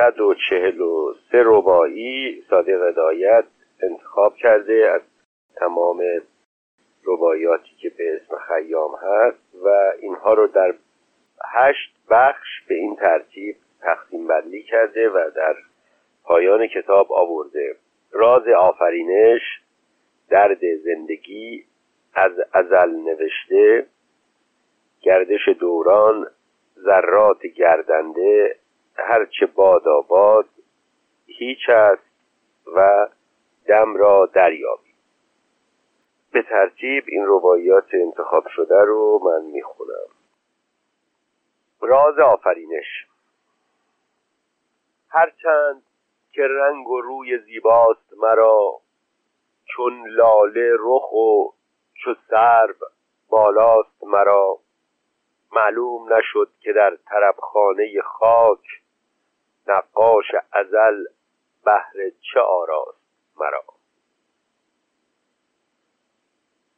صد و چهل و سه ربایی صادق هدایت انتخاب کرده از تمام ربایاتی که به اسم خیام هست و اینها رو در هشت بخش به این ترتیب تقسیم بندی کرده و در پایان کتاب آورده. راز آفرینش درد زندگی از ازل نوشته گردش دوران ذرات گردنده هرچه باد آباد هیچ است و دم را دریابی به ترتیب این روایات انتخاب شده رو من می‌خونم. راز آفرینش. هرچند که رنگ و روی زیباست مرا چون لاله رخ و چو سرو بالاست مرا معلوم نشد که در طربخانه خاک نقاش ازل بهر چه آراست مرا.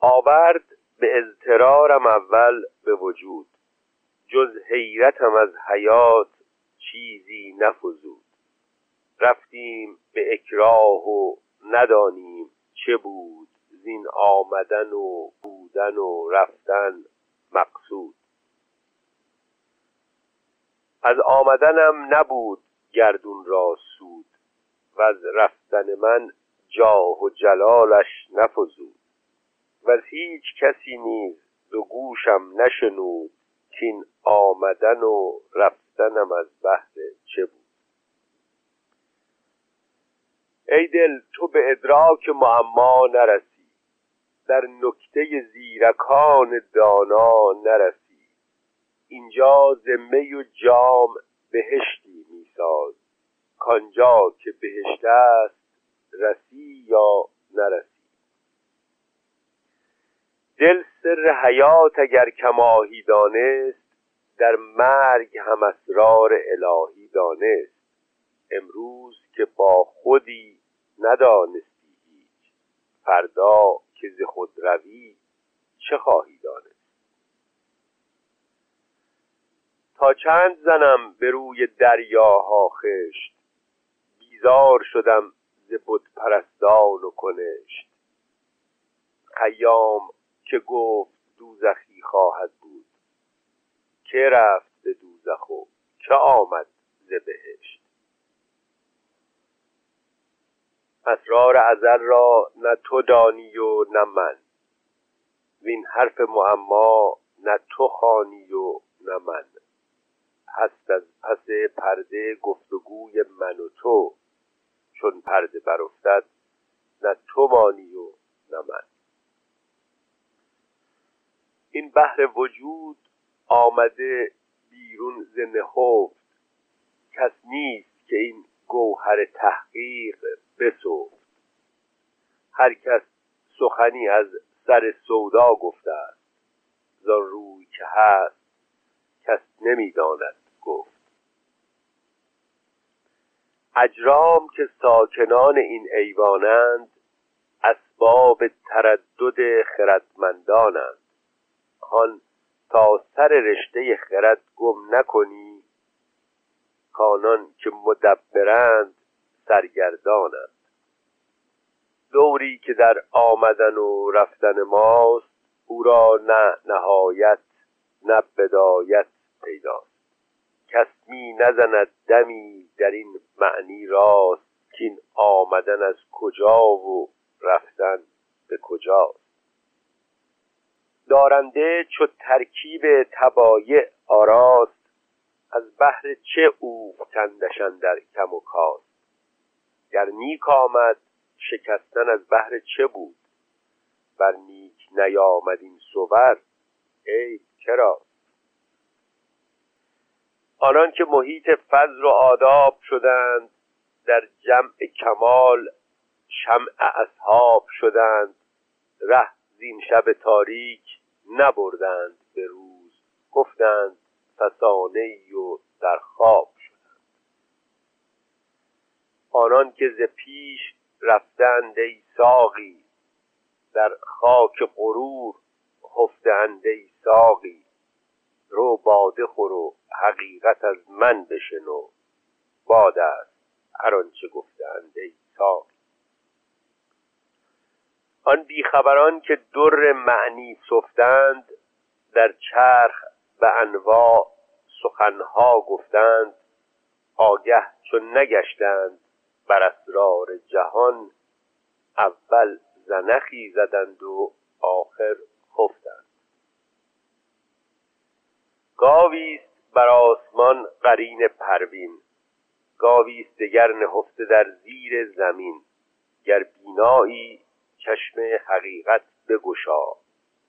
آورد به اضطرارم اول به وجود جز حیرتم از حیات چیزی نفزود. رفتیم به اکراه و ندانیم چه بود زین آمدن و بودن و رفتن مقصود. از آمدنم نبود گردون را سود و از رفتن من جاه و جلالش نفزود. و از هیچ کسی نیز دو گوشم نشنود کین آمدن و رفتنم از بحر چه بود. ای دل تو به ادراک معما نرسی. در نکته زیرکان دانا نرسی. اینجا ذمه و جام بهشتی میساز کانجا که بهشت است رسی یا نرسی. دل سر حیات اگر کماهی دانست در مرگ هم اسرار الهی دانست. امروز که با خودی ندانستی هیچ فردا که ز خود روی چه خواهی دانست. تا چند زنم به روی دریاها خشت؟ بیزار شدم ز بت پرستان و کنشت. خیام که گفت دوزخی خواهد بود. که رفت به دوزخ و که آمد ز بهشت؟ اسرار ازل را نه تو دانی و نه من. وین حرف معما نه تو خانی و نه من. هست از پس پرده گفتگوی من و تو. چون پرده برافتد نه تو مانی و نه من. این بحر وجود آمده بیرون ز نهفت. کس نیست که این گوهر تحقیق بسفت. هر کس سخنی از سر سودا گفته است. زان روی که هست کس نمی‌داند گفت اجرام که ساکنان این ایوانند اسباب تردد خردمندانند. هان تا سر رشته خرد گم نکنی کانان که مدبرند سرگردانند. دوری که در آمدن و رفتن ماست او را نه نهایت نه بدایت پیداست. کس می نزند دمی در این معنی راست این آمدن از کجا و رفتن به کجاست. دارنده چو ترکیب تبایع آراست از بحر چه او کندشن در کم و کاست. گر نیک آمد شکستن از بحر چه بود؟ بر نیک نیامد این صور ای چرا؟ آنان که محیط فضل و آداب شدند در جمع کمال شمع اصحاب شدند. ره زین شب تاریک نبردند به روز. گفتند فسانه و در خواب شدند. آنان که ز پیش رفتند ای ساقی در خاک غرور خفتند ای ساقی. رو باده خور و حقیقت از من بشنو باد است هر آنچه گفتند ای ساقی. آن بیخبران که در معنی سفتند در چرخ به انواع سخنها گفتند آگه چون نگشتند بر اسرار جهان اول زنخی زدند و آخر خفتند. گاویست بر آسمان قرین پروین گاویست دگر نهفته در زیر زمین گر بینایی چشم حقیقت بگشا.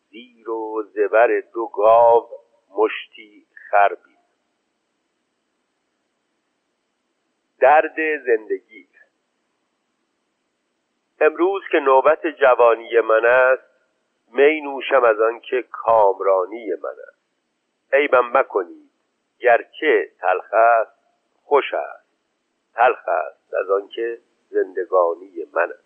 زیر و زبر دو گاو مشتی خربی درد زندگی. امروز که نوبت جوانی من است می نوشم از آنکه کامرانی من است. عیبم مکنید. گرچه تلخ است خوش است. تلخ است از آنکه زندگانی من است.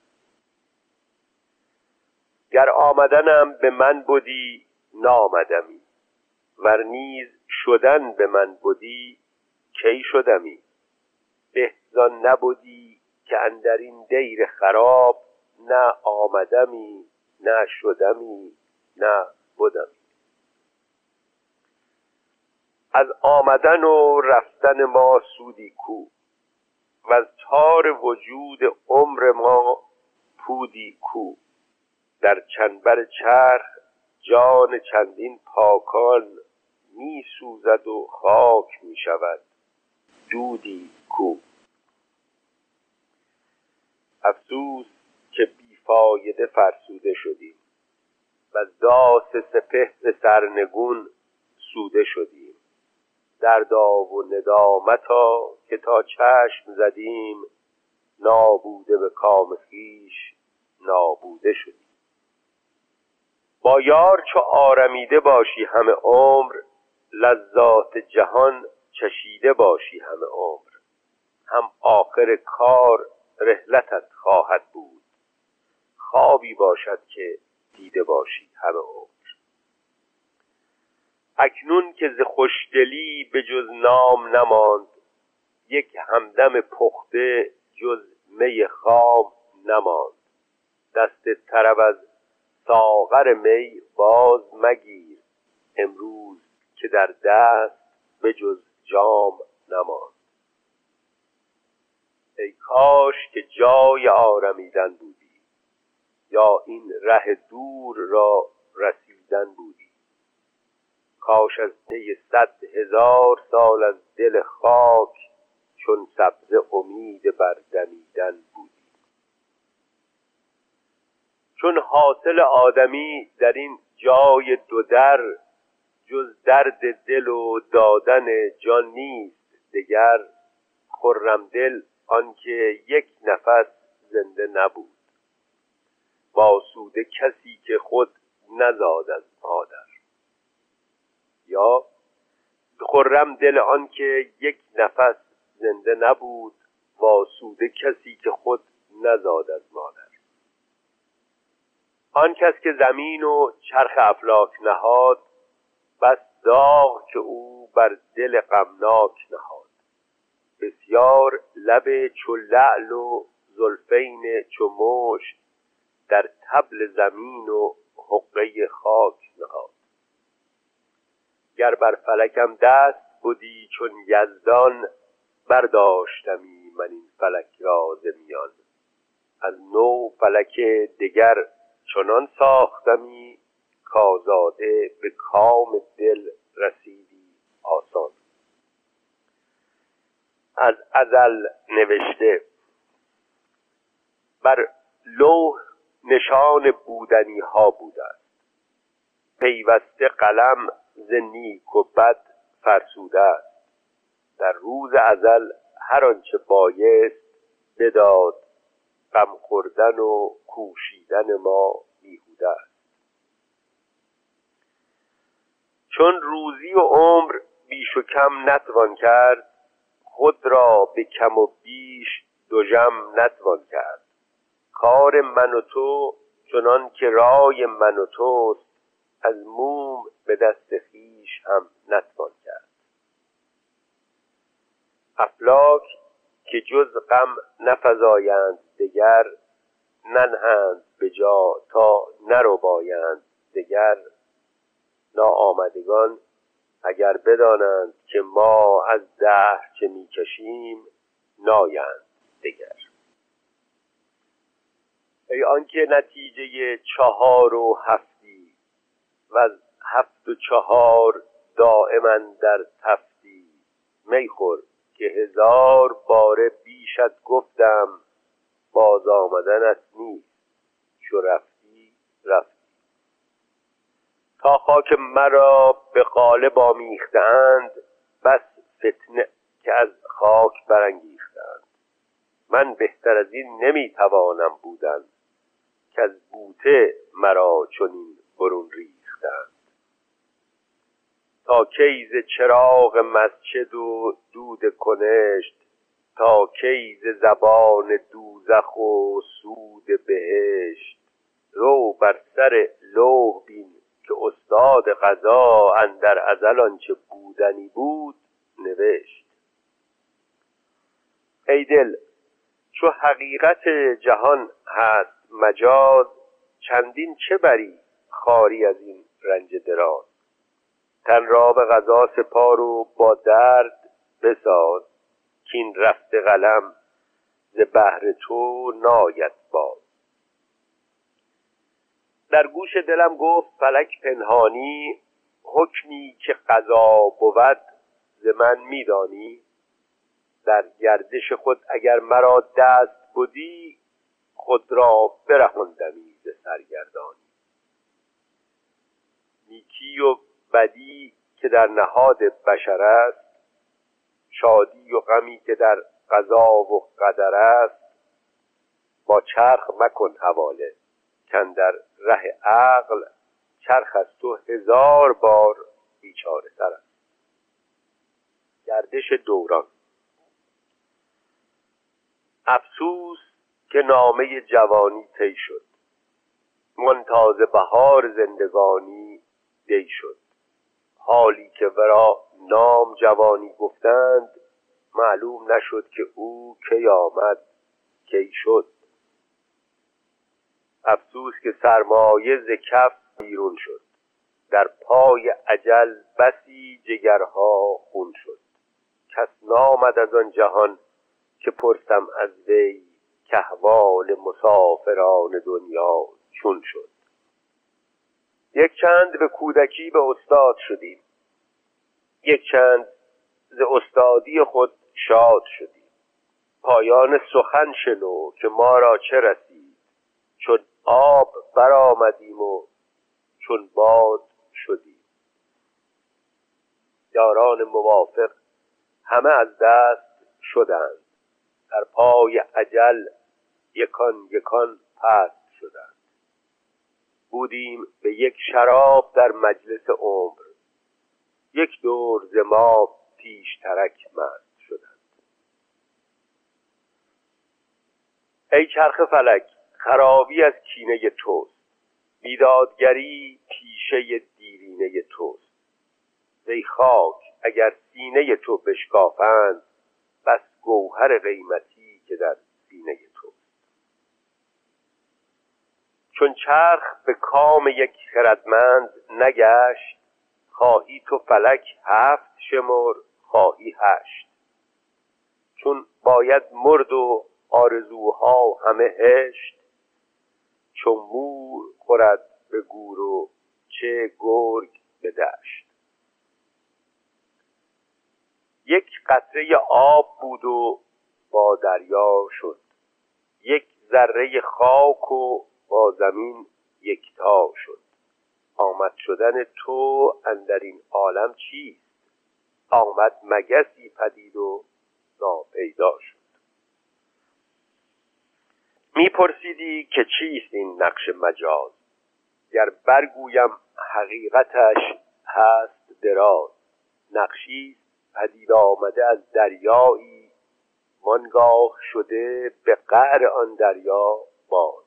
گر آمدنم به من بودی نامدمی. ور نیز شدن به من بودی کی شدمی؟ بهزان نبودی که اندر این دیر خراب نه آمدمی نه شدمی نه بودمی از آمدن و رفتن ما سودی کو. و از تار وجود عمر ما پودی کو. در چنبر چرخ جان چندین پاکان می سوزد و خاک می شود دودی کو. افسوس که بیفایده فرسوده شدیم و داس سپهر سرنگون سوده شدیم. دردا و ندامتا که تا چشم زدیم نابوده به کام خیش نابوده شدیم. با یار چو آرمیده باشی همه عمر لذات جهان چشیده باشی همه عمر. هم آخر کار رحلتت خواهد بود خوابی باشد که دیده باشی همه عمر. اکنون که ز خوشدلی به جز نام نماند یک همدم پخته جز می خام نماند. دست طرب از ساغر می باز مگیر امروز که در دست به جز جام نماند. ای کاش که جای آرمیدن بودی یا این ره دور را رسیدن بودی. کاش از طی صد هزار سال از دل خاک چون سبز امید بر دمیدن بودی چون حاصل آدمی در این جای دو در جز درد دل و دادن جان نیست. دگر خرم دل آنکه یک نفس زنده نبود. واسوده کسی که خود نزاد از مادر یا خرم دل آنکه یک نفس زنده نبود واسوده کسی که خود نزاد از مادر. آن کس که زمین و چرخ افلاک نهاد بس داغ که او بر دل غمناک نهاد. بسیار لب چو لعل و زلفین چو مشت در تبل زمین و حقه خاک نهاد. گر بر فلکم دست بودی چون یزدان برداشتمی من این فلک را میان. از نو فلک دگر چنان ساختمی کازاده به کام دل رسیدی آسان. از ازل نوشته بر لوح نشان بودنی ها بوده است. پیوسته قلم ز نیک و بد فرسوده است. در روز ازل هر آنچه بایست بداد غم خوردن و کوشیدن ما بیهوده است. چون روزی و عمر بیش و کم نتوان کرد خود را به کم و بیش دو جم نتوان کرد. کار من و تو چنان که رای من و توست از موم به دست خیش هم نتوان کرد. افلاک که جز غم نفزایند دگر ننهند به جا تا نربایند دگر. ناآمدگان اگر بدانند که ما از دهر چه می‌کشیم نایند دگر. ای آنکه نتیجه چهار و هفتی و از هفت و چهار دائما در تفتی میخور که هزار باره بیشت گفتم باز آمدنت نیست. چو رفتی رفتی. تا خاک مرا به قالب آمیختند بس فتنه که از خاک برانگیختند. من بهتر از این نمی‌توانم بودن که از بوته مرا چنین برون ریختند تا کیز چراغ مسجد و دود کنشت تا کیز زبان دوزخ و سود بهشت. رو بر سر لوح بین که استاد قضا اندر ازل آنچه بودنی بود نوشت. ای دل چو حقیقت جهان هست مجاز چندین چه بری خاری از این رنج دراز تن را به غذا سپار و با درد بساز کین رفت قلم ز بهر تو ناید باز. در گوش دلم گفت فلک پنهانی حکمی که قضا بود ز من میدانی. در گردش خود اگر مرا دست بودی خود را برهاندمی ز سرگردانی. نیکی و بدی که در نهاد بشر است شادی و غمی که در قضا و قدر است. با چرخ مکن حواله کن در ره عقل چرخ از تو هزار بار بیچاره تر است. گردش دوران افسوس که نامه جوانی طی شد. منتاز بهار زندگانی دی شد. حالی که ورا نام جوانی گفتند معلوم نشد که او کی آمد کی شد. افسوس که سرمایه ز کف بیرون شد. در پای عجل بسی جگرها خون شد. کس نامد از آن جهان که پرسم از وی کهوال مسافران دنیا چون شد. یک چند به کودکی به استاد شدیم. یک چند ز استادی خود شاد شدیم. پایان سخن شنو که ما را چه رسید. چون آب برآمدیم و چون باد شدیم. یاران موافق همه از دست شدند. در پای عجل یکان یکان پست شدند. بودیم به یک شراب در مجلس عمر. یک دور ز ما پیشترک مست شدند. ای چرخ فلک خرابی از کینه توست. بیدادگری پیشه دیرینه توست. ای خاک اگر سینه تو بشکافند بس گوهر قیمتی که در سینه توست چون چرخ به کام یک خردمند نگشت خواهی تو فلک هفت شمر خواهی هشت. چون باید مرد و آرزوها همه هشت چون مور خورد به گور و چه گرگ به دشت. یک قطره آب بود و با دریا شد. یک ذره خاک و با زمین یکتا شد. آمد شدن تو اندر این عالم چیست؟ آمد مگسی پدید و ناپیدا شد. میپرسیدی که چیست این نقش مجاز؟ گر برگویم حقیقتش هست دراز. نقشی پدید آمده از دریایی مانگاه شده به قعر آن دریا باز.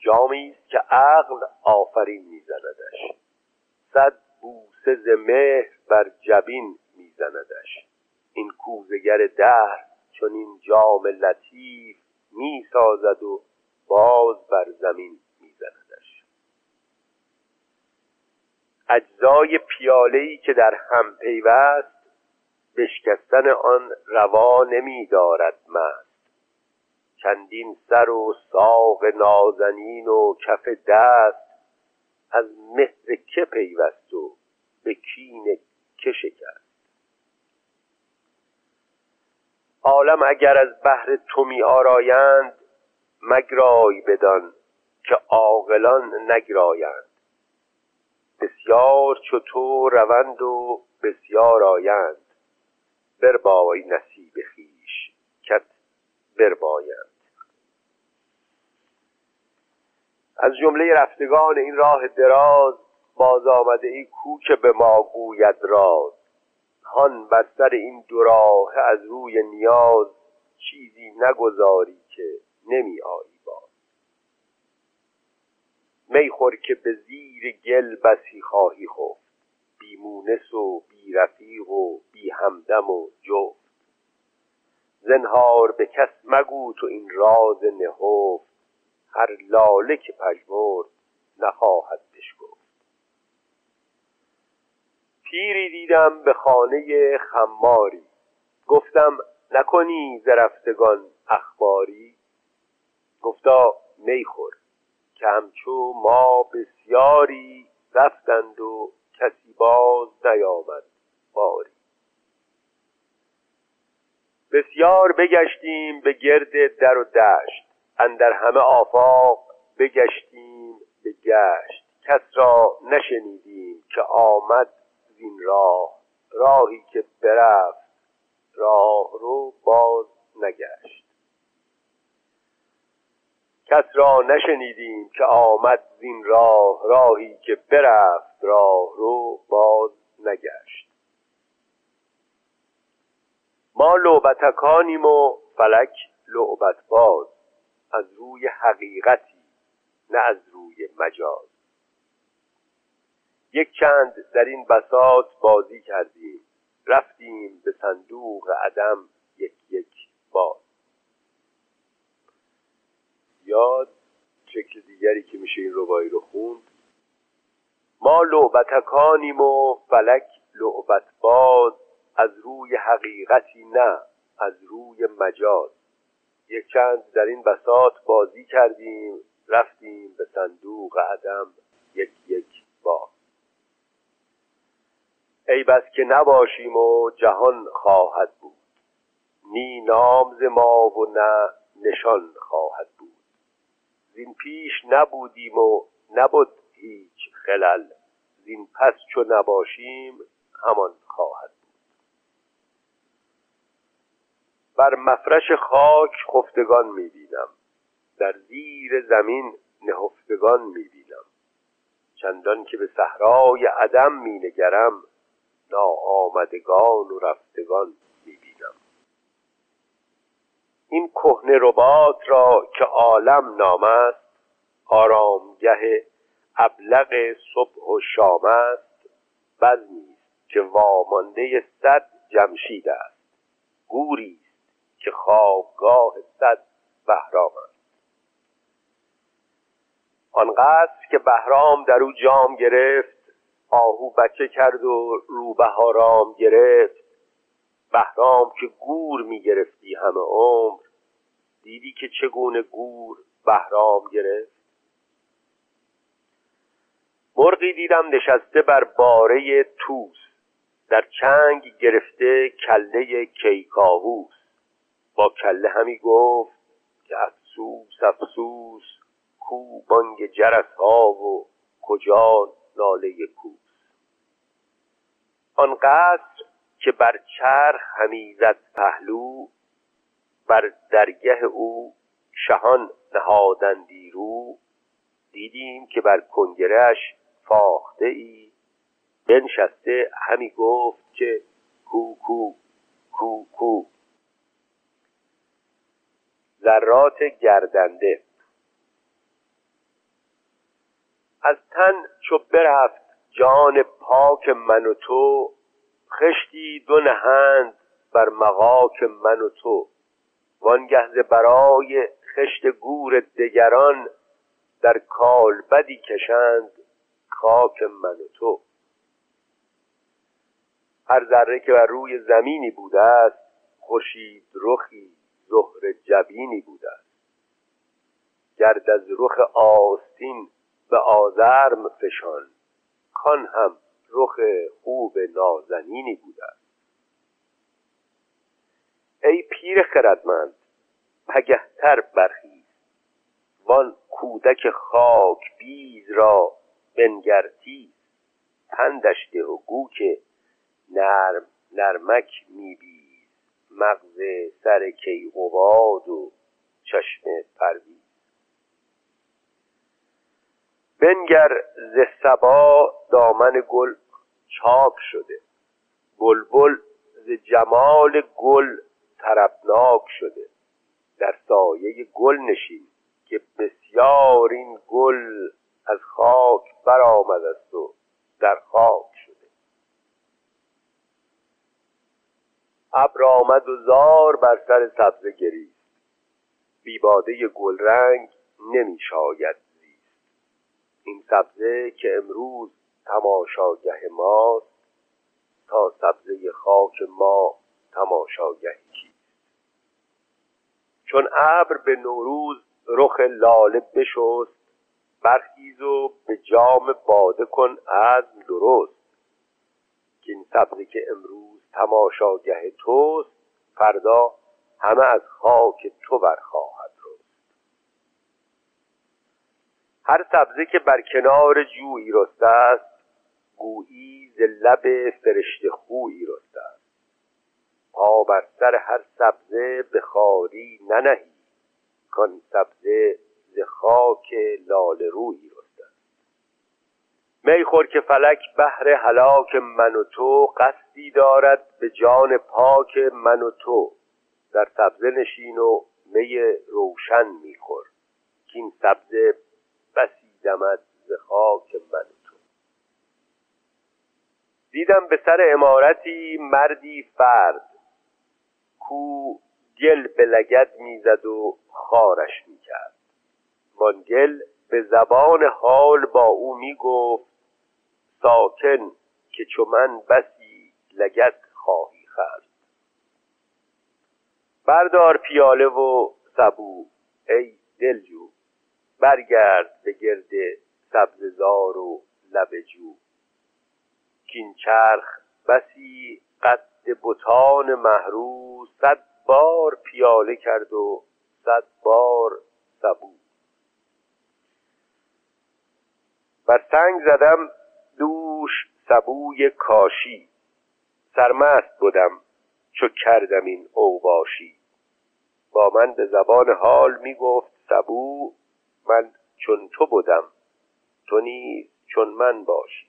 جامی است که عقل آفرین میزندش. صد بوسه ز مهر بر جبین میزندش. این کوزه جلوگر دهر چون این جام لطیف می سازد و باز بر زمین می زندش اجزای پیاله‌ای که در هم پیوست بشکستن آن روا نمی دارد مست چندین سر و ساق نازنین و کف دست از مهر که پیوست و به کین که شکست. عالم اگر از بحر تو می آرایند مگرای بدان که عاقلان نگرایند. بسیار چو تو روند و بسیار آیند. بربای نصیب خیش کت بربایند از جمله رفتگان این راه دراز باز آمده ای کو به ما گوید راز. هان بر سر این دو راه از روی نیاز چیزی نگذاری که نمی آیی باز. می خور که به زیر گل بسی خواهی خفت بی مونس و بی رفیق و بی همدم و جفت. زنهار به کس مگو تو این راز نهفت هر لاله که پژمرد نخواهد بشکفت. پیری دیدم به خانه خماری. گفتم نکنی زرفتگان اخباری؟ گفتا میخور که همچو ما بسیاری رفتند و کسی باز نیامد باری. بسیار بگشتیم به گرد در و دشت. اندر همه آفاق بگشتیم به گشت. کس را نشنیدیم که آمد زین راه. راهی که برفت راه رو باز نگشت. کس را نشنیدیم که آمد زین راه. راهی که برفت راه رو باز نگشت. ما لعبتکانیم و فلک لعبت باز. از روی حقیقتی نه از روی مجاز. یک چند در این بساط بازی کردیم رفتیم به صندوق عدم یک یک باز. یاد شکل دیگری که میشه این ربایی رو خوند. ما لعبتکانیم و فلک لعبت باز از روی حقیقتی نه از روی مجاز. یک چند در این بساط بازی کردیم رفتیم به صندوق عدم یک یک با. ای بس که نباشیم و جهان خواهد بود. نی نام ز ما و نه نشان خواهد بود. زین پیش نبودیم و نبود هیچ خلل. زین پس چو نباشیم همان خواهد بر مفرش خاک خفتگان می‌بینم. در زیر زمین نهفتگان می‌بینم. چندان که به صحرای عدم مینگرم ناآمدگان و رفتگان می‌بینم. این کهنه رباط را که عالم نام است آرامگه ابلغ صبح و شام است بزمی که وامانده صد جمشید است. گوری که خوابگاه صد بهرام است. آنقدر که بهرام در او جام گرفت آهو بچه کرد و روبه رام گرفت. بهرام که گور می گرفتی همه عمر دیدی که چگونه گور بهرام گرفت؟ مرغی دیدم نشسته بر باره توس در چنگ گرفته کله کیکاووس. کله همی گفت که افسوس افسوس کو بانگ جرس ها و کجا ناله کوس. آن قصر که بر چرخ همی زد پهلو بر درگه او شهان نهادندی رو. دیدیم که بر کنگرش فاخته ای. بنشسته همی گفت که کو کو کو کو. ذرات گردنده. از تن چو برفت جان پاک من و تو. خشتی دو نهند بر مغاک من و تو. وانگه برای خشت گور دگران در کال بدی کشند خاک من و تو. هر ذره که بر روی زمینی بوده است خورشید رخی زهر جبینی بوده است گرد از رخ آستین به آزرم فشان کان هم رخ خوب نازنینی بوده است ای پیر خردمند پگهتر برخیز. وان کودک خاک بیز را بنگرتی پندش ده و گو که نرم نرمک میبیز مغز سر کیقوباد و چشم پرویز. بنگر ز سبا دامن گل چاک شده. بلبل ز جمال گل طربناک شده. در سایه گل نشین که بسیار این گل از خاک برآمد است و در خاک شده. ابر آمد و زار بر سر سبزه گریست. بیباده گلرنگ نمی شاید زیست. این سبزه که امروز تماشاگه ماست تا سبزه خاک ما تماشاگه کیست. چون ابر به نوروز رخ لاله بشست برخیز و به جام باده کن عزم درست. که این سبزه که امروز تماشاگه توست فردا همه از خاک تو برخواهد رست. هر سبزه که بر کنار جویی رسته است گویی ز لب فرشته خویی رسته است. پا بر سر هر سبزه به خاری ننهی کان سبزه ز خاک لاله رویی رسته است می خور که فلک بهر هلاک من و تو قصدی دارد به جان پاک من و تو. در سبزه نشین و می روشن میخور که این سبزه بسی دمد ز خاک من و تو. دیدم به سر امارتی مردی فرد. کو گل به لگد می‌زد و خارش می‌کرد وان گل به زبان حال با او می‌گفت ساکن که چو من بسی لگد خواهی خرد. بردار پیاله و سبو ای دلجو برگرد به گرد سبززار و لب جو. کین چرخ بسی قد بتان محروز صد بار پیاله کرد و صد بار سبو. بر سنگ زدم دوش سبوی کاشی. سرمست بودم چو کردم این اوباشی. با من به زبان حال می گفت سبو من چون تو بودم تو نیز چون من باشی.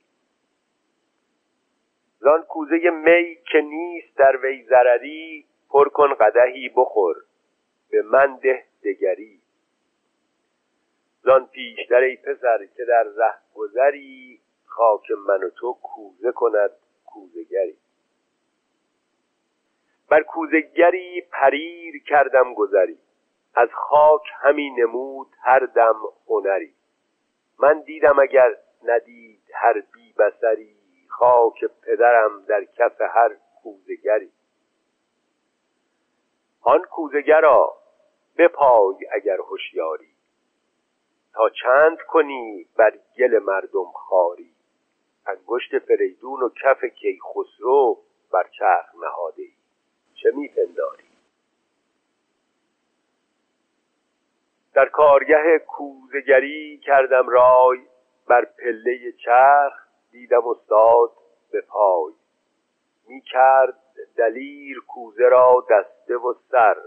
زان کوزه می که نیست در وی ضرری پر کن قدحی بخور به من ده دگری. زان پیشتر ای پسر که در ره گذری خاک من و تو کوزه کند کوزگری بر کوزگری پریر کردم گذری. از خاک همی نمود هر دم هنری. من دیدم اگر ندید هر بی بسری خاک پدرم در کف هر کوزگری آن کوزگرا بپای اگر هوشیاری تا چند کنی بر گل مردم خاری انگشت فریدون و کف کیخسرو بر چرخ نهاده ای چه میپنداری؟ در کارگه کوزگری کردم رای بر پله چرخ دیدم استاد به پای. می کرد دلیر کوزه را دسته و سر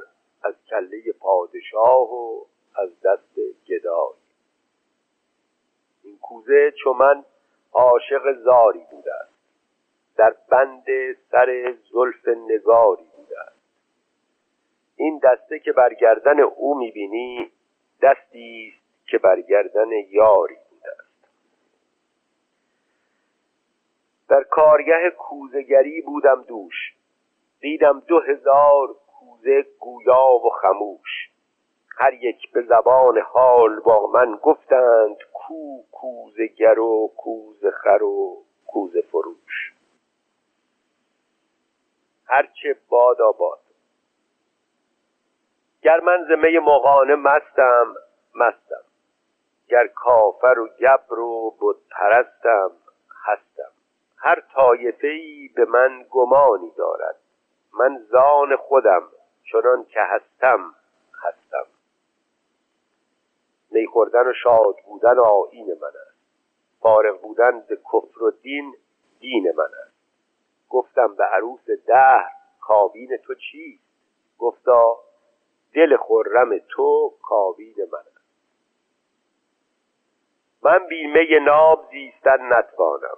از کله پادشاه و از دست گدای. این کوزه چو من عاشق زاری بوده است در بند سر زلف نگاری بوده است این دسته که برگردن او می‌بینی دستی است که برگردن یاری در کارگه کوزگری بودم دوش. دیدم دو هزار کوزه گویا و خموش. هر یک به زبان حال با من گفتند کو کوزه گر و کوزه خر و کوزه فروش. هرچه باد آباد. گر من زمه مقانه مستم مستم. گر کافر و گبر و بود پرستم هستم. هر طایفه ای به من گمانی دارد. من زان خودم چنان که هستم. خوردن و شاد بودن آین من است. فارغ بودن به کفر و دین دین من است. گفتم به عروس دهر کابین تو چیست؟ گفتا دل خرم تو کابین من است. من بیمه ناب زیستن نتوانم.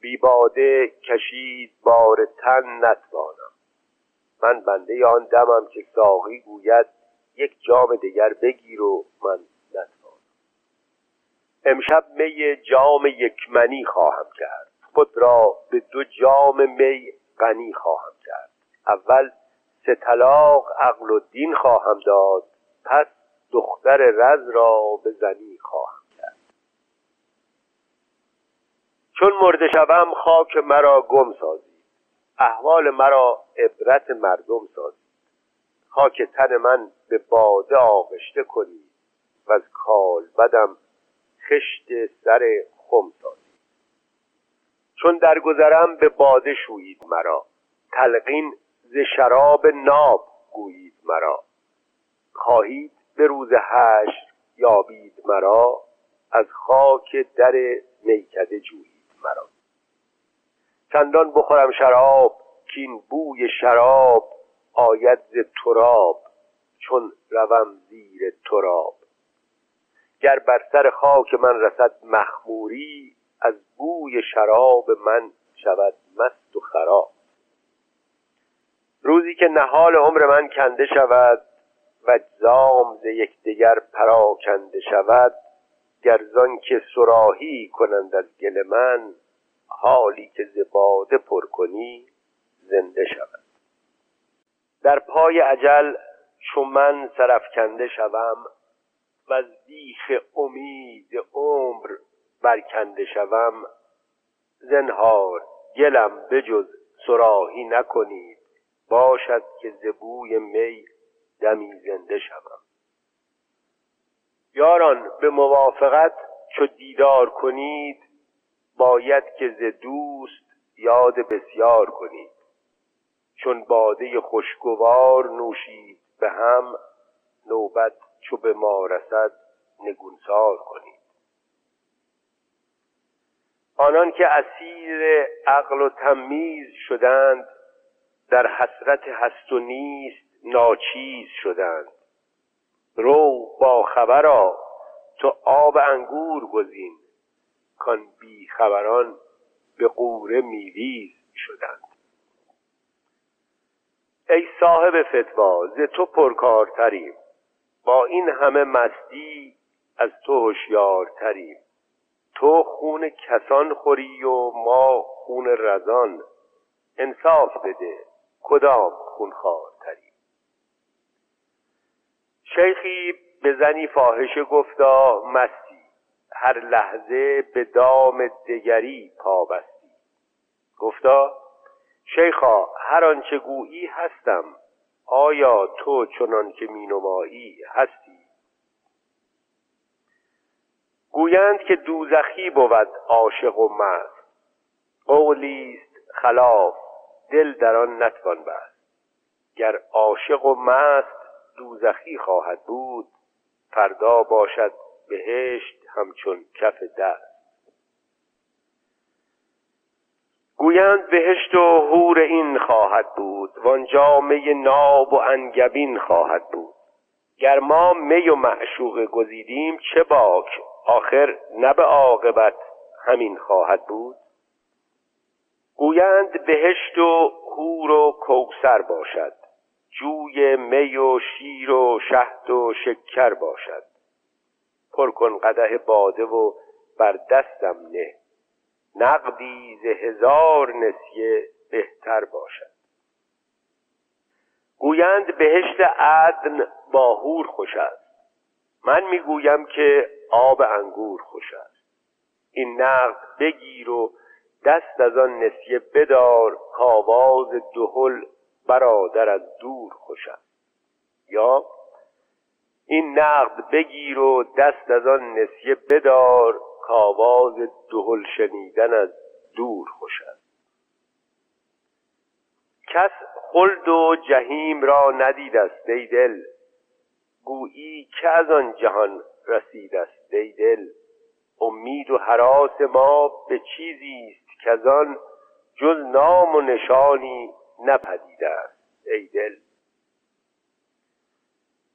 بی باده کشید بار تن نتوانم. من بنده آن دمم که ساقی گوید یک جام دیگر بگیر و من امشب می جام یکمنی خواهم کرد. خود را به دو جام می غنی خواهم کرد. اول سه طلاق عقل و دین خواهم داد پس دختر رز را به زنی خواهم کرد. چون مرده شوم خاک مرا گم سازید. احوال مرا عبرت مردم سازید. خاک تن من به باده آغشته کنید. و از کال بدم خشت سر خم سازید چون درگذرم به باده شویید مرا تلقین ز شراب ناب گویید مرا. خواهید به روز حشر یابید مرا از خاک در میکده جویید مرا. چندان بخورم شراب کین بوی شراب آید ز تراب چون روم زیر تراب. گر بر سر خاک من رسد مخموری از بوی شراب من شود مست و خراب. روزی که نهال عمر من کنده شود و اجزام ز یکدیگر پراکنده شود گرزان که سراحی کنند از گل من حالی که ز باده پر کنی زنده شود. در پای عجل چون من سرفکنده شوم و از بیخ امید عمر برکنده شوم زنهار گلم بجز سراحی نکنید باشد که زبوی می دمی زنده شوم. یاران به موافقت چو دیدار کنید باید که ز دوست یاد بسیار کنید. چون باده خوشگوار نوشید به هم نوبت چو به ما رسد نگونسار کنید. آنان که اسیر عقل و تمیز شدند در حسرت هست و نیست ناچیز شدند. رو با خبرا تو آب انگور گزین. کان بی خبران به قوره میویز شدند. ای صاحب فتوا ز تو پرکارتریم. با این همه مستی از تو هوشیارتریم. تو خون کسان خوری و ما خون رزان. انصاف بده کدام خونخوارتریم؟ شیخی به زنی فاحشه گفتا مستی هر لحظه به دام دگری پابستی گفتا شیخا هر آنچه گویی هستم. آیا تو چنان که مینمایی هستی؟ گویند که دوزخی بود عاشق و مست قولی است خلاف دل در آن نتوان بست. گر عاشق و مست دوزخی خواهد بود فردا باشد بهشت همچون کف دست. گویند بهشت و هور این خواهد بود وانجا می ناب و انگبین خواهد بود. گر ما می و معشوق گزیدیم چه باک؟ آخر نه به عاقبت همین خواهد بود. گویند بهشت و هور و کوسر باشد. جوی می و شیر و شهد و شکر باشد. پر کن قده باده و بر دستم نه. نقدی ز هزار نسیه بهتر باشد. گویند بهشت عدن با هور خوش است. من می‌گویم که آب انگور خوش است. این نقد بگیر و دست از آن نسیه بدار کاواز دهل برادر از دور خوش است. یا این نقد بگیر و دست از آن نسیه بدار کاواز دهل شنیدن از دور خوش است. کس خلد و جهیم را ندید است ای دل. گویی که از آن جهان رسید است ای دل. امید و حراس ما به چیزی است که از آن جز نام و نشانی نپدیده است ای دل.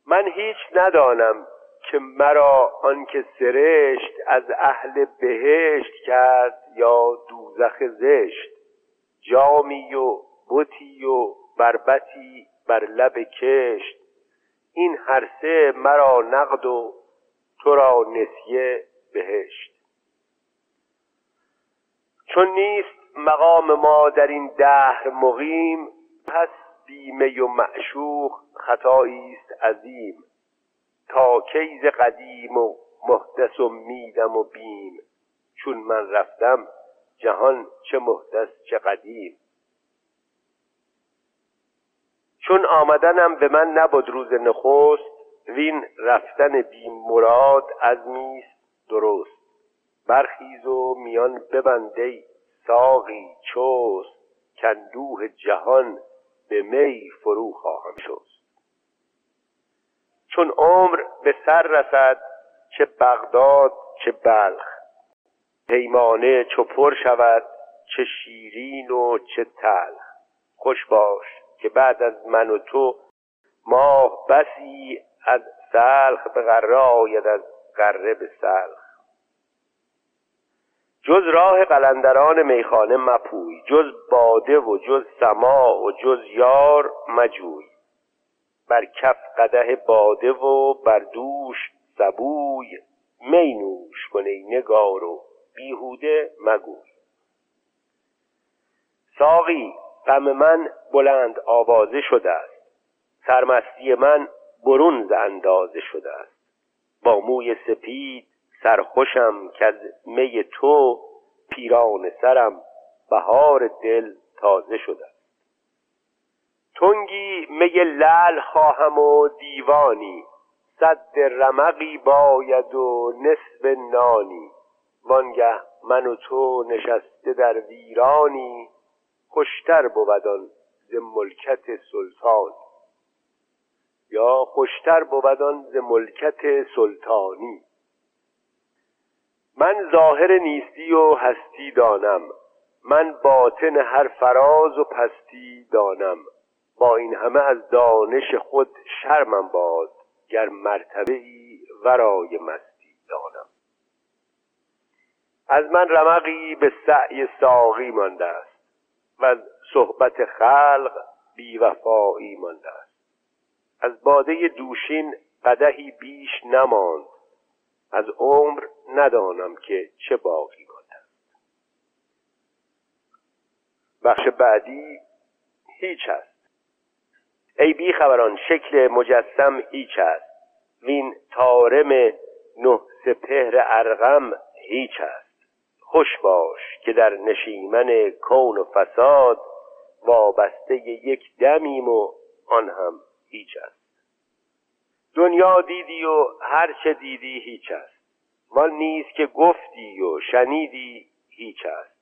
من هیچ ندانم که مرا آنکه سرشت از اهل بهشت کرد یا دوزخ زشت جامی و بتی و بربتی بر لب کشت. این هر سه مرا نقد و تو را نسیه بهشت. چون نیست مقام ما در این دهر مقیم پس بیمه و معشوق خطایی است عظیم. تا کیز قدیم و محدث و میدم و بیم. چون من رفتم جهان چه محدث چه قدیم. چون آمدنم به من نبود روز نخست وین رفتن بی مراد از میست درست. برخیز و میان ببنده ساقی چوست کندوه جهان به می فرو خواهم شست. چون عمر به سر رسد چه بغداد چه بلخ. پیمانه چو پر شود چه شیرین و چه تلخ. خوش باش که بعد از من و تو ماه بسی از سلخ به غره آید از غره به سلخ. جز راه قلندران میخانه مپوی جز باده و جز سما و جز یار مجوی. بر کف قده باده و بر دوش سبوی می نوش کن نگار و بیهوده مگوی ساقی غم من بلند آوازه شده است. سرمستی من برون ز اندازه شده است. با موی سپید سرخوشم که از می تو پیران سرم بهار دل تازه شده است. تنگی می لل خواهم و دیوانی. صد رمقی باید و نصف نانی. وانگه من و تو نشسته در ویرانی خوشتر بود آن ز ملکت سلطان. یا خوشتر بود آن ز ملکت سلطانی. من ظاهر نیستی و هستی دانم. من باطن هر فراز و پستی دانم. با این همه از دانش خود شرمم باد گر مرتبه ای ورای مستی دانم. از من رمقی به سعی ساقی مانده است و از صحبت خلق بیوفایی مانده است. از باده دوشین قدهی بیش نماند از عمر ندانم که چه باقی مانده است. بخش بعدی هیچ است. ای بی خبران شکل مجسم هیچ است. وین تارم نه سپهر ارغم هیچ است. خوش باش که در نشیمن کون و فساد وابسته یک دمیم و آن هم هیچ است. دنیا دیدی و هر چه دیدی هیچ است. وان نیست که گفتی و شنیدی هیچ است.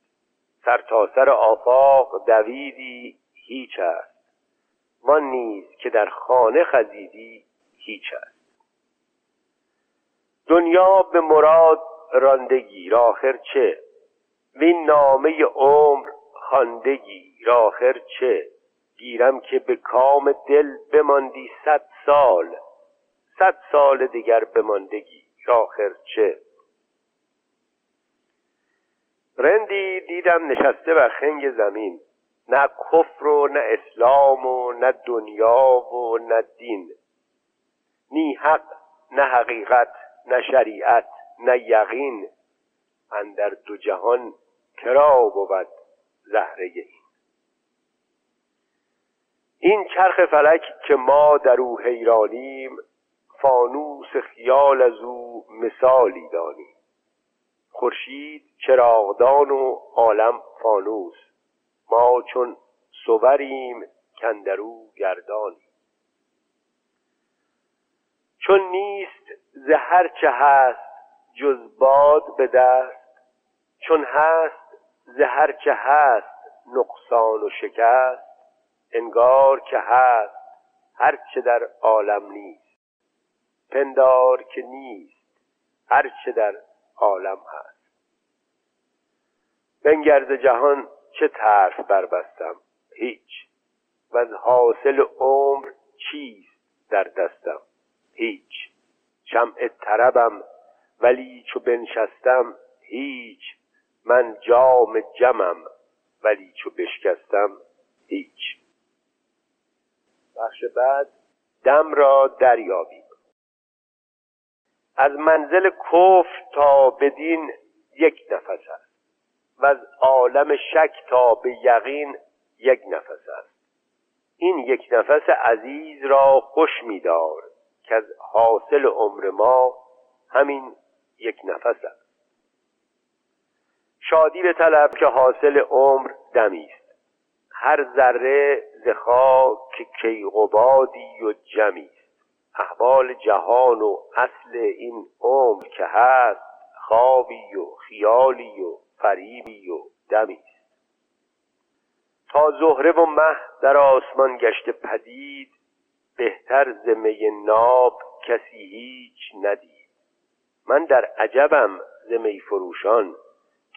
سر تا سر آفاق دویدی هیچ است. وان نیست که در خانه خزیدی هیچ است. دنیا به مراد راندگی آخر چه؟ وین نامه عمر خواندگی آخر چه؟ گیرم که به کام دل بماندی صد سال. صد سال دیگر بماندگی آخر چه؟ رندی دیدم نشسته بر خنگ زمین. نه کفر و نه اسلام و نه دنیا و نه دین. نی حق نه حقیقت نه شریعت نه یقین. اندر دو جهان کرا بود زهره این. این چرخ فلک که ما در او حیرانیم فانوس خیال از او مثالی دانیم. خورشید چراغدان و عالم فانوس. ما چون سوریم کندرو گردانی. چون نیست ز هر چه هست جز باد به دست چون هست ز هر چه هست نقصان و شکست انگار که هست هر چه در عالم نیست. پندار که نیست هر چه در عالم هست. بنگرد جهان چه طرف بربستم؟ هیچ. و از حاصل عمر چیست در دستم؟ هیچ. شمع طربم ولی چو بنشستم؟ هیچ. من جام جمم ولی چو بشکستم؟ هیچ. بخش بعد دم را دریابیم. از منزل کفر تا بدین یک نفس است. و از عالم شک تا به یقین یک نفس است. این یک نفس عزیز را خوش میدار که از حاصل عمر ما همین یک نفس است. شادی به طلب که حاصل عمر دمی است. هر ذره ز خاک کیقبادی و جمی است. احوال جهان و اصل این عمر که هست خوابی و خیالی و فریبی و دمی است. تا زهره و مه در آسمان گشته پدید بهتر ز می ناب کسی هیچ ندید. من در عجبم ز می فروشان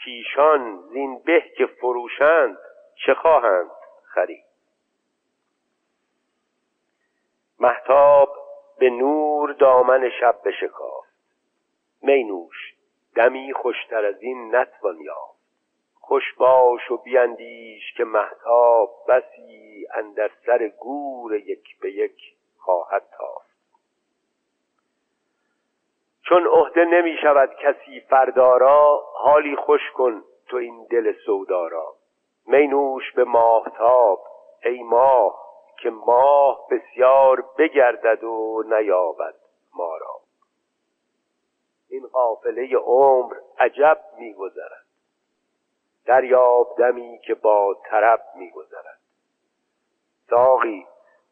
کیشان زین به که فروشند چه خواهند خرید. محتاب به نور دامن شب بشکافت. می نوش دمی خوشتر از این نتوان یافت. خوش باش و بیندیش که محتاب بسی اندر سر گور یک به یک خواهد تافت. چون عهده نمی شود کسی فردارا حالی خوش کن تو این دل سودارا می نوش به ماهتاب ای ماه که ماه بسیار بگردد و نیابد ما را. این قافله عمر عجب میگذرد. دریاب دمی که با طرب میگذرد. ساقی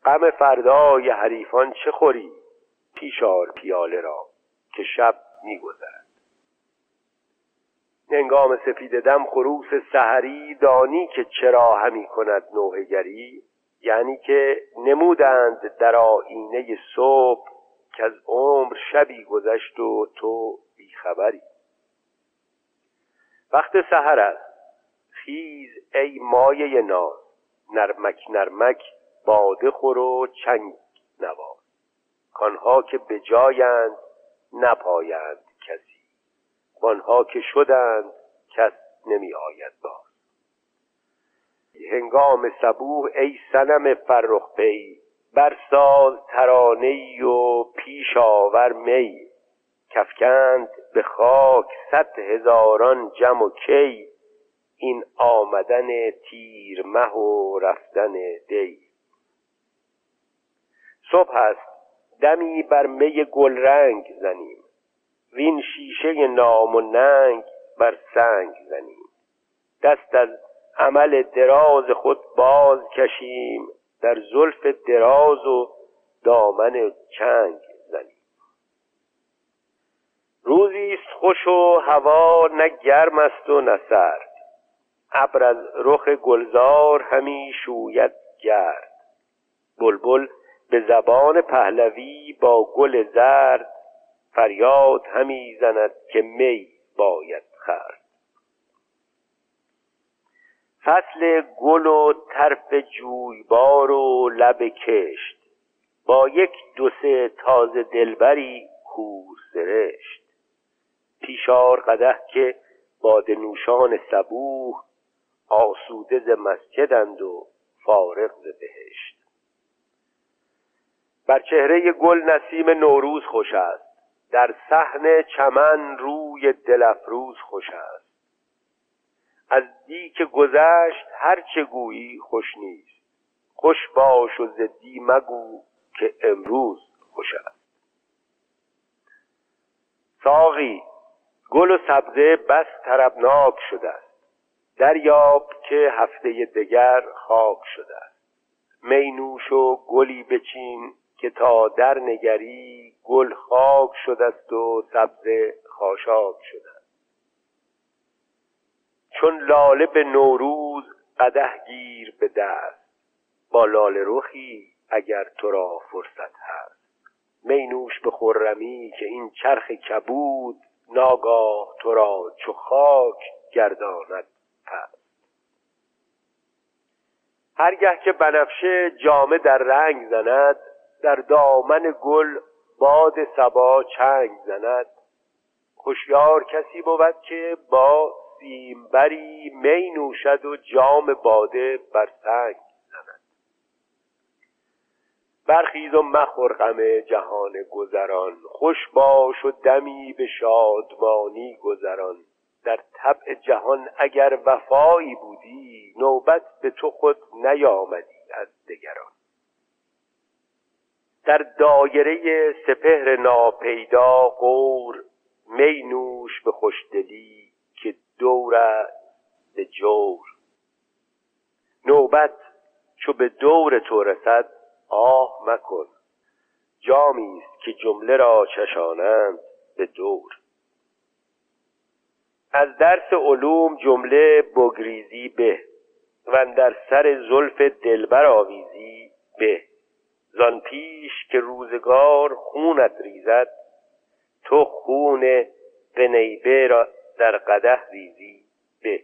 غم فردای حریفان چه خوری؟ پیشار پیاله را که شب میگذرد. هنگام سفید دم خروس سحری دانی که چرا همی کند نوهگری؟ یعنی که نمودند در آینه صبح که از عمر شبی گذشت و تو بیخبری. وقت سحر است. خیز ای مایه ناز. نرمک نرمک باده خور و چنگ نواز کانها که به جایند نپایند کسی. وانها که شدند کس نمی آید باز. هنگام صبوح ای سنم فرخ پی. برساز ترانه و پیش آور می کفکند به خاک صد هزاران جم و کی این آمدن تیر مه و رفتن دی. صبح است دمی بر می گلرنگ زنیم وین شیشه نام و ننگ بر سنگ زنیم. دست از عمل دراز خود باز کشیم در زلف دراز و دامن چنگ زنیم روزی است خوش و هوا نه گرم است و نه سرد. ابر از رخ گلزار همی شوید گرد. بلبل به زبان پهلوی با گل زرد. فریاد همی زند که می باید خرد. فصل گل و طرف جویبار و لب کشت. با یک دو سه تازه دلبری کور سرشت. پیشار قده که باد نوشان صبوح آسوده ز مسجدند و فارغ ز بهشت. بر چهره گل نسیم نوروز خوش است. در صحن چمن روی دلفروز خوش است. از دی که گذشت هر چه گویی خوش نیست. خوش باش و زدی مگو که امروز خوش است. ساقی گل و سبزه بس طربناک شده است. دریاب که هفته دگر خاک شده است. می نوش و گلی بچین که تا در نگری گل خاک شده است و سبزه خاشاک شده چون لاله به نوروز قده گیر به دست. با لاله رخی اگر تو را فرصت هست. می نوش به خرمی که این چرخ کبود ناگاه تو را چو خاک گرداند پست. هرگه که بنفشه جامه در رنگ زند در دامن گل باد سبا چنگ زند. خوشیار کسی بود که با سیمبری می نوشد و جام باده بر سنگ زند. برخیز و مخور غم جهان گذران خوش باش و دمی به شادمانی گذران. در طبع جهان اگر وفایی بودی نوبت به تو خود نیامدی از دگران. در دایره سپهر ناپیدا قور می نوش به خوشدلی دور به جور. نوبت چو به دور تو رسد آه مکن. جامی است که جمله را چشانند به دور. از درس علوم جمله بگریزی به و در سر زلف دلبر آویزی به. زان پیش که روزگار خونت ریزد تو خون قنیبه را در قده ریزی به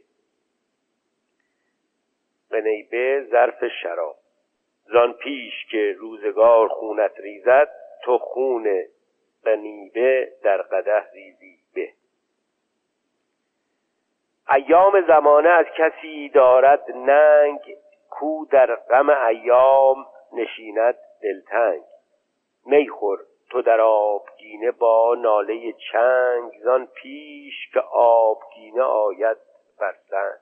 قنیبه ظرف شراب. زان پیش که روزگار خونت ریزد تو خون قنیبه در قده ریزی به ایام زمانه از کسی دارد ننگ کو در غم ایام نشیند دلتنگ. میخور تو در آبگینه با ناله چنگ زان پیش که آبگینه آید بر سنگ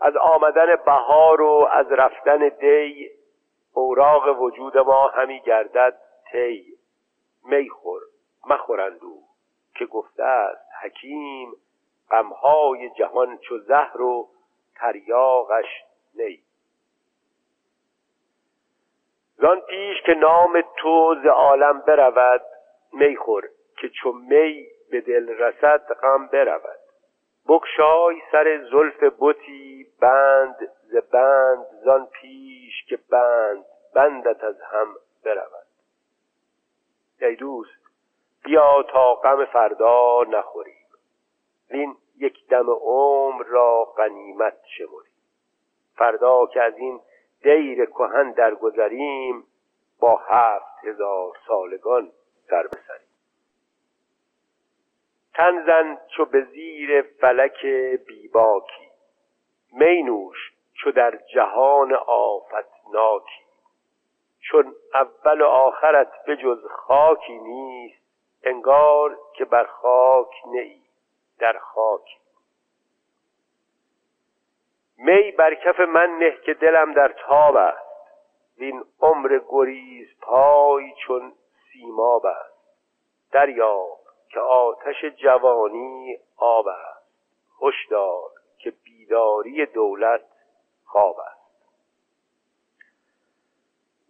از آمدن بهار و از رفتن دی اوراق وجود ما همی گردد تی. میخور مخورندو که گفته است حکیم غمهای جهان چو زهر و تریاقش نی. زان پیش که نام تو ز عالم برود می خور که چو می به دل رسد غم برود. بکشای سر زلف بتی بند ز بند زان پیش که بند بندت از هم برود. ای دوست بیا تا غم فردا نخوریم. وین یک دم عمر را غنیمت شمریم. فردا که از این دیر کهن درگذریم با هفت هزار سالگان سر بسریم. تن زن چو به زیر فلک بیباکی می نوش چو در جهان آفتناکی. چون اول و آخرت به جز خاکی نیست انگار که بر خاک نی در خاکی. می بر کف من نه که دلم در تاب است. وین عمر گریز پای چون سیماب است. دریاب که آتش جوانی آب است. هشدار که بیداری دولت خواب است.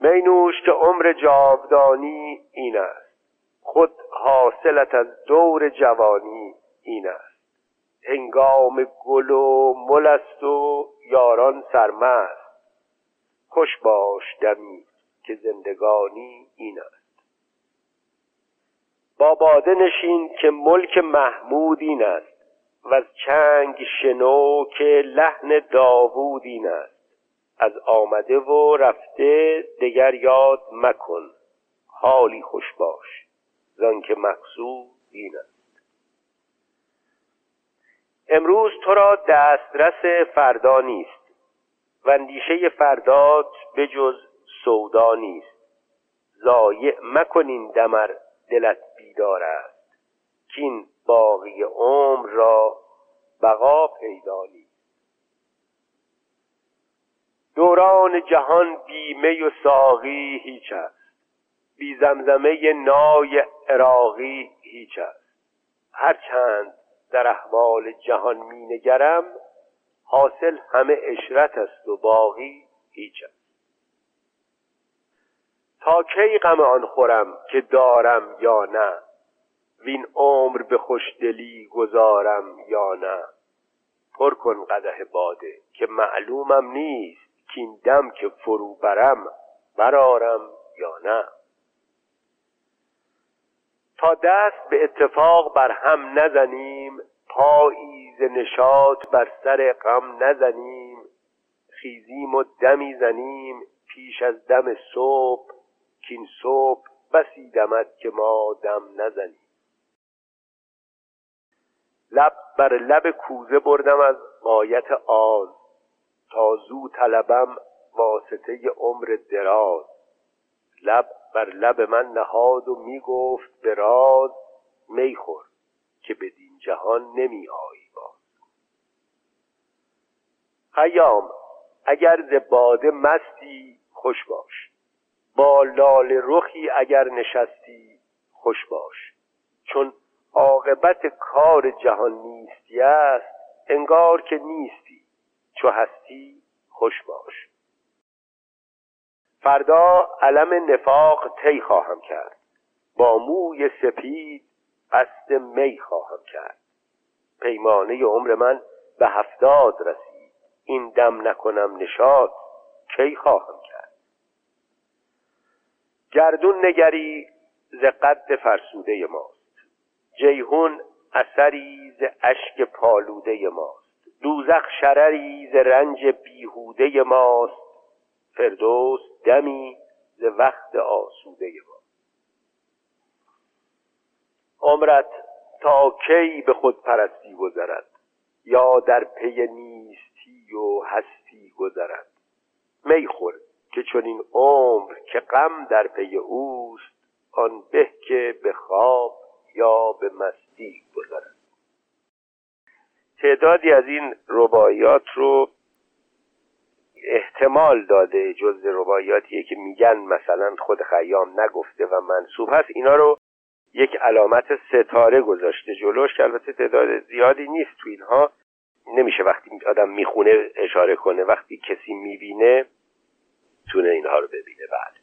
می نوش که عمر جاودانی این است. خود حاصلت از دور جوانی این است. هنگام گل و مل است و یاران سرمست. خوش باش دمی که زندگانی این است. با باده نشین که ملک محمود این است و از چنگ شنو که لحن داوود این است. از آمده و رفته دگر یاد مکن. حالی خوش باش زن که مقصود این است. امروز تو را دسترس فردا نیست و اندیشه فردات به جز سودا نیست. ضایع مکنین دمر دلت بیدار است کین باقی عمر را بقا پیدا دوران جهان بیمه و ساقی هیچ است بی زمزمه نای عراقی هیچ است. هرچند در احوال جهان می نگرم حاصل همه اشرت است و باقی هیچ است. تا کی غم آن خورم که دارم یا نه؟ وین عمر به خوشدلی گذارم یا نه؟ پر کن قده باده که معلومم نیست که این دم که فرو برم برارم یا نه؟ تا دست به اتفاق بر هم نزنیم پایی ز نشاط بر سر غم نزنیم. خیزیم و دمی زنیم پیش از دم صبح کین صبح بسی دمد که ما دم نزنیم. لب بر لب کوزه بردم از قایت آز تا زو طلبم واسطه عمر دراز. لب بر لب من نهاد و می گفت به راز میخور که بدین جهان نمی آیی باز. خیام اگر ز باده مستی خوش باش. با لال رخی اگر نشستی خوش باش. چون عاقبت کار جهان نیستی است انگار که نیستی چو هستی خوش باش. فردا علم نفاق تی خواهم کرد. با موی سپید قصد می خواهم کرد. پیمانه عمر من به هفتاد رسید. این دم نکنم نشاد کی خواهم کرد. گردون نگری ز قد فرسوده ماست. جیهون اثری ز اشک پالوده ماست. دوزخ شرری ز رنج بیهوده ماست. فردوس دمی ز وقت آسوده ما. عمرت تا کی به خود پرستی گذرد؟ یا در پی نیستی و هستی گذرد؟ میخور که چون این عمر که غم در پی اوست آن به که به خواب یا به مستی گذرد. تعدادی از این رباعیات رو احتمال داده جز رباعیاتیه که میگن مثلا خود خیام نگفته و منصوب هست. اینا رو یک علامت ستاره گذاشته جلوش که البته تعداد زیادی نیست تو اینها. نمیشه وقتی آدم می‌خونه اشاره کنه وقتی کسی می‌بینه تونه اینها رو ببینه بعد.